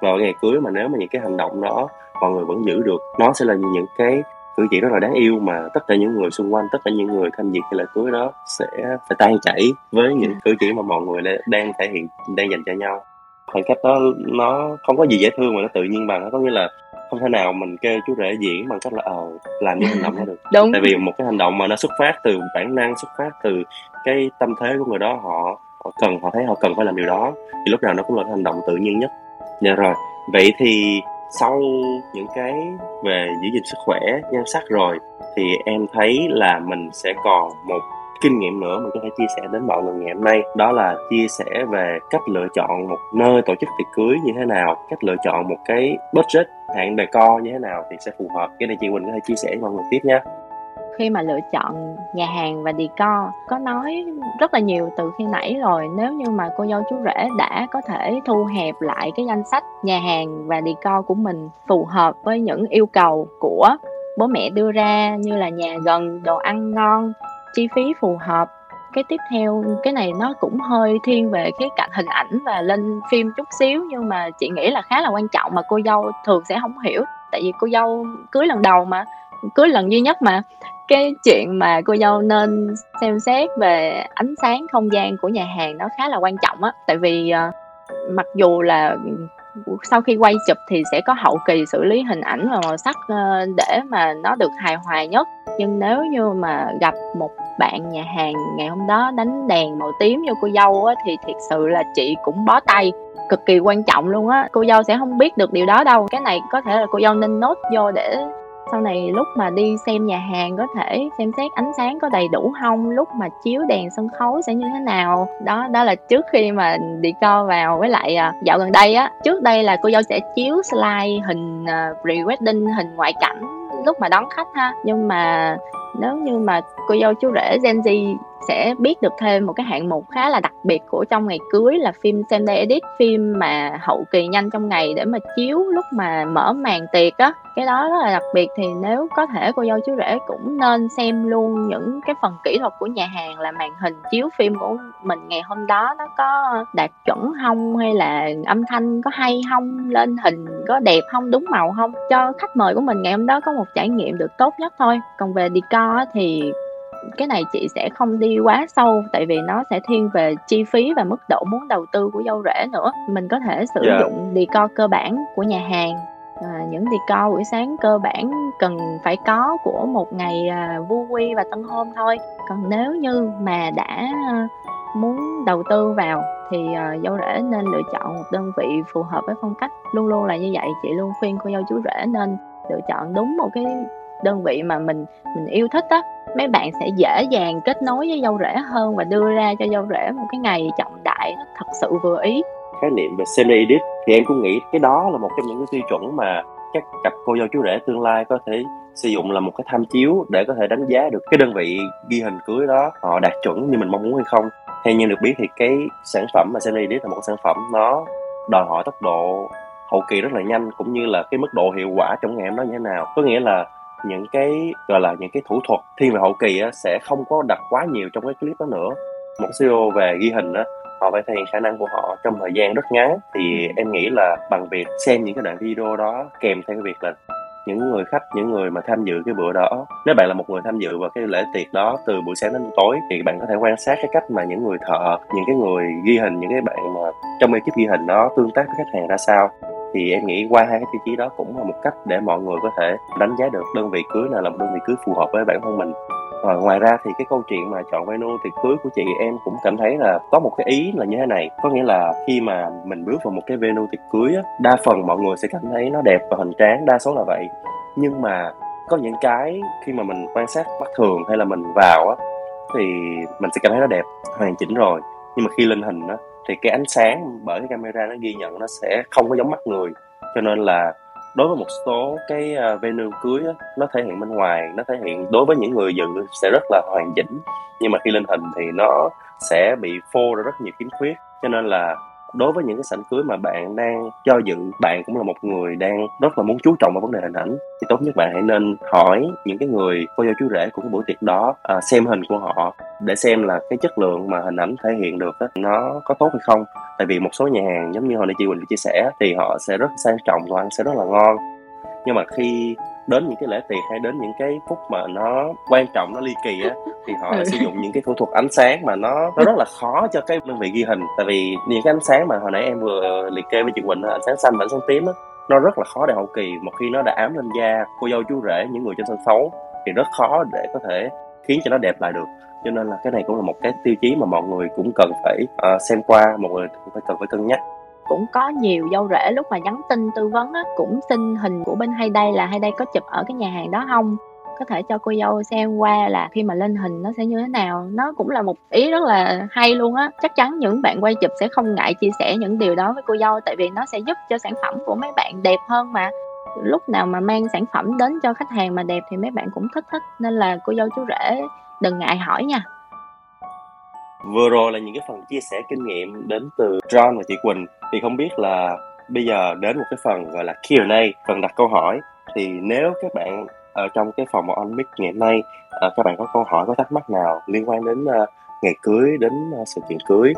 vào ngày cưới mà nếu mà những cái hành động đó mọi người vẫn giữ được, nó sẽ là những cái cử chỉ rất là đáng yêu mà tất cả những người xung quanh, tất cả những người tham dự cái lễ cưới đó sẽ phải tan chảy với những cử chỉ mà mọi người đang thể hiện, đang dành cho nhau. Khoảng cách đó nó không có gì dễ thương mà nó tự nhiên bằng nó có nghĩa là không thể nào mình kêu chú rể diễn bằng cách là ờ làm những hành động đó được. Đúng. Tại vì một cái hành động mà nó xuất phát từ bản năng xuất phát từ cái tâm thế của người đó họ họ cần họ thấy họ cần phải làm điều đó thì lúc nào nó cũng là hành động tự nhiên nhất. Dạ rồi. Vậy thì sau những cái về giữ gìn sức khỏe nhan sắc rồi thì em thấy là mình sẽ còn một kinh nghiệm nữa mình có thể chia sẻ đến mọi người ngày hôm nay. Đó là chia sẻ về cách lựa chọn một nơi tổ chức tiệc cưới như thế nào, cách lựa chọn một cái budget hạn đề co như thế nào thì sẽ phù hợp. Cái này chị Quỳnh có thể chia sẻ với mọi người tiếp nha. Khi mà lựa chọn nhà hàng và decor có nói rất là nhiều từ khi nãy rồi. Nếu như mà cô dâu chú rể đã có thể thu hẹp lại cái danh sách nhà hàng và decor của mình phù hợp với những yêu cầu của bố mẹ đưa ra như là nhà gần, đồ ăn ngon chi phí phù hợp. Cái tiếp theo cái này nó cũng hơi thiên về cái cạnh hình ảnh và lên phim chút xíu nhưng mà chị nghĩ là khá là quan trọng mà cô dâu thường sẽ không hiểu. Tại vì cô dâu cưới lần đầu mà cưới lần duy nhất mà. Cái chuyện mà cô dâu nên xem xét về ánh sáng không gian của nhà hàng nó khá là quan trọng á. Tại vì uh, mặc dù là sau khi quay chụp thì sẽ có hậu kỳ xử lý hình ảnh và màu sắc uh, để mà nó được hài hòa nhất. Nhưng nếu như mà gặp một bạn nhà hàng ngày hôm đó đánh đèn màu tím vô cô dâu á, thì thiệt sự là chị cũng bó tay, cực kỳ quan trọng luôn á. Cô dâu sẽ không biết được điều đó đâu. Cái này có thể là cô dâu nên nốt vô để sau này lúc mà đi xem nhà hàng có thể xem xét ánh sáng có đầy đủ không, lúc mà chiếu đèn sân khấu sẽ như thế nào. Đó đó là trước khi mà đi co vào với lại à, dạo gần đây á. Trước đây là cô dâu sẽ chiếu slide hình à, pre-wedding hình ngoại cảnh lúc mà đón khách ha. Nhưng mà nếu như mà cô dâu chú rể Gen Z sẽ biết được thêm một cái hạng mục khá là đặc biệt của trong ngày cưới là phim same day edit, phim mà hậu kỳ nhanh trong ngày để mà chiếu lúc mà mở màn tiệc á. Cái đó rất là đặc biệt thì nếu có thể cô dâu chú rể cũng nên xem luôn những cái phần kỹ thuật của nhà hàng là màn hình chiếu phim của mình ngày hôm đó nó có đạt chuẩn không hay là âm thanh có hay không, lên hình có đẹp không, đúng màu không. Cho khách mời của mình ngày hôm đó có một trải nghiệm được tốt nhất thôi. Còn về decor thì cái này chị sẽ không đi quá sâu tại vì nó sẽ thiên về chi phí và mức độ muốn đầu tư của dâu rể nữa mình có thể sử yeah. Dạ. dụng decor cơ bản của nhà hàng à, những decor buổi sáng cơ bản cần phải có của một ngày à, vui quy và tân hôn thôi còn nếu như mà đã à, muốn đầu tư vào thì à, dâu rể nên lựa chọn một đơn vị phù hợp với phong cách luôn luôn là như vậy chị luôn khuyên cô dâu chú rể nên lựa chọn đúng một cái đơn vị mà mình mình yêu thích á, mấy bạn sẽ dễ dàng kết nối với dâu rể hơn và đưa ra cho dâu rể một cái ngày trọng đại thật sự vừa ý. Khái niệm về semi edit, thì em cũng nghĩ cái đó là một trong những cái tiêu chuẩn mà các cặp cô dâu chú rể tương lai có thể sử dụng là một cái tham chiếu để có thể đánh giá được cái đơn vị ghi hình cưới đó họ đạt chuẩn như mình mong muốn hay không. Theo như được biết thì cái sản phẩm mà semi edit là một sản phẩm nó đòi hỏi tốc độ hậu kỳ rất là nhanh, cũng như là cái mức độ hiệu quả trong ngày hôm đó như thế nào. Có nghĩa là những cái gọi là những cái thủ thuật thiên về hậu kỳ á, sẽ không có đặt quá nhiều trong cái clip đó nữa. Một CEO về ghi hình á họ phải thể hiện khả năng của họ trong thời gian rất ngắn. Thì em nghĩ là bằng việc xem những cái đoạn video đó kèm theo cái việc là những người khách những người mà tham dự cái bữa đó nếu bạn là một người tham dự vào cái lễ tiệc đó từ buổi sáng đến tối thì bạn có thể quan sát cái cách mà những người thợ những cái người ghi hình những cái bạn mà trong ekip ghi hình đó tương tác với khách hàng ra sao thì em nghĩ qua hai cái tiêu chí đó cũng là một cách để mọi người có thể đánh giá được đơn vị cưới nào là một đơn vị cưới phù hợp với bản thân mình. Và ngoài ra thì cái câu chuyện mà chọn venue tiệc cưới của chị em cũng cảm thấy là có một cái ý là như thế này. Có nghĩa là khi mà mình bước vào một cái venue tiệc cưới á, đa phần mọi người sẽ cảm thấy nó đẹp và hoành tráng đa số là vậy. Nhưng mà có những cái khi mà mình quan sát mắt thường hay là mình vào á thì mình sẽ cảm thấy nó đẹp hoàn chỉnh rồi. Nhưng mà khi lên hình á thì cái ánh sáng bởi cái camera nó ghi nhận nó sẽ không có giống mắt người. Cho nên là đối với một số cái ờ, venue cưới á, nó thể hiện bên ngoài nó thể hiện đối với những người dự sẽ rất là hoàn chỉnh. Nhưng mà khi lên hình thì nó sẽ bị phô ra rất nhiều khiếm khuyết. Cho nên là đối với những cái sảnh cưới mà bạn đang cho dự bạn cũng là một người đang rất là muốn chú trọng vào vấn đề hình ảnh thì tốt nhất bạn hãy nên hỏi những cái người cô dâu chú rể của cái buổi tiệc đó à, xem hình của họ để xem là cái chất lượng mà hình ảnh thể hiện được đó, nó có tốt hay không. Tại vì một số nhà hàng giống như hồi nãy chị Quỳnh chia sẻ thì họ sẽ rất sang trọng và ăn sẽ rất là ngon. Nhưng mà khi đến những cái lễ tiệc hay đến những cái phút mà nó quan trọng nó ly kỳ á thì họ ừ. sử dụng những cái thủ thuật ánh sáng mà nó nó rất là khó cho cái đơn vị ghi hình. Tại vì những cái ánh sáng mà hồi nãy em vừa liệt kê với chị Quỳnh ánh sáng xanh và ánh sáng tím á nó rất là khó để hậu kỳ. Một khi nó đã ám lên da cô dâu chú rể những người trên sân khấu thì rất khó để có thể khiến cho nó đẹp lại được. Cho nên là cái này cũng là một cái tiêu chí mà mọi người cũng cần phải uh, xem qua mọi người cũng phải cần phải cân nhắc cũng có nhiều dâu rể lúc mà nhắn tin tư vấn á, cũng xin hình của bên hay đây là hay đây có chụp ở cái nhà hàng đó không? Có thể cho cô dâu xem qua là khi mà lên hình nó sẽ như thế nào. Nó cũng là một ý rất là hay luôn á. Chắc chắn những bạn quay chụp sẽ không ngại chia sẻ những điều đó với cô dâu tại vì nó sẽ giúp cho sản phẩm của mấy bạn đẹp hơn mà. Lúc nào mà mang sản phẩm đến cho khách hàng mà đẹp thì mấy bạn cũng thích thích nên là cô dâu chú rể đừng ngại hỏi nha vừa rồi là những cái phần chia sẻ kinh nghiệm đến từ John và chị Quỳnh. Thì không biết là bây giờ đến một cái phần gọi là Q&A phần đặt câu hỏi. Thì nếu các bạn ở trong cái phòng on mic ngày hôm nay uh, các bạn có câu hỏi có thắc mắc nào liên quan đến uh, ngày cưới đến uh, sự kiện cưới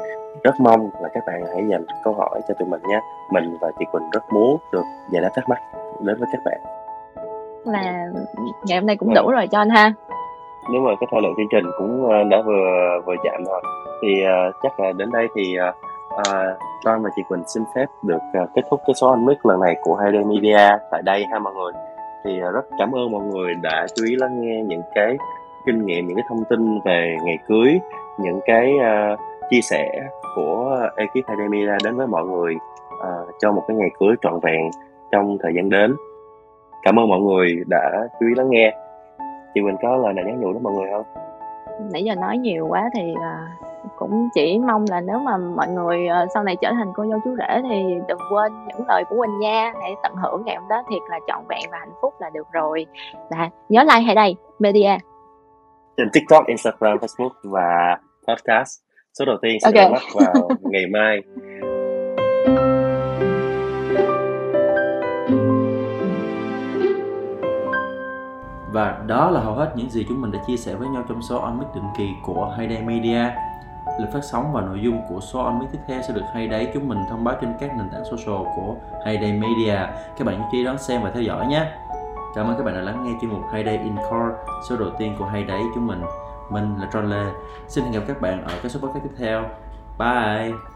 rất mong là các bạn hãy dành câu hỏi cho tụi mình nhé. Mình và chị Quỳnh rất muốn được giải đáp thắc mắc đến với các bạn. Là ngày hôm nay cũng đủ rồi cho anh ha nếu mà cái thời lượng chương trình cũng ờ, đã vừa vừa chạm rồi thì uh, chắc là đến đây thì uh, uh, John và chị Quỳnh xin phép được uh, kết thúc cái số anh mic lần này của Hayday Media tại đây ha mọi người. Thì uh, rất cảm ơn mọi người đã chú ý lắng nghe những cái kinh nghiệm những cái thông tin về ngày cưới những cái uh, chia sẻ của ekip Hayday Media đến với mọi người uh, cho một cái ngày cưới trọn vẹn trong thời gian đến. Cảm ơn mọi người đã chú ý lắng nghe chị Quỳnh có lời nào nhắn nhủ đến mọi người không? Nãy giờ nói nhiều quá thì uh, cũng chỉ mong là nếu mà mọi người uh, sau này trở thành cô dâu chú rể thì đừng quên những lời của Quỳnh nha. Hãy tận hưởng ngày hôm đó thiệt là trọn vẹn và hạnh phúc là được rồi. Và nhớ like hay đây media. Trên TikTok, Instagram, Facebook và podcast số đầu tiên sẽ okay. ra mắt vào ngày mai Và đó là hầu hết những gì chúng mình đã chia sẻ với nhau trong số On Mic định kỳ của Hayday Media. Lịch phát sóng và nội dung của số On Mic tiếp theo sẽ được Hayday chúng mình thông báo trên các nền tảng social của Hayday Media. Các bạn nhớ chú ý đón xem và theo dõi nhé. Cảm ơn các bạn đã lắng nghe chuyên mục Hayday in Core, số đầu tiên của Hayday chúng mình. Mình là John Lê. Xin hẹn gặp các bạn ở các số podcast tiếp theo. Bye!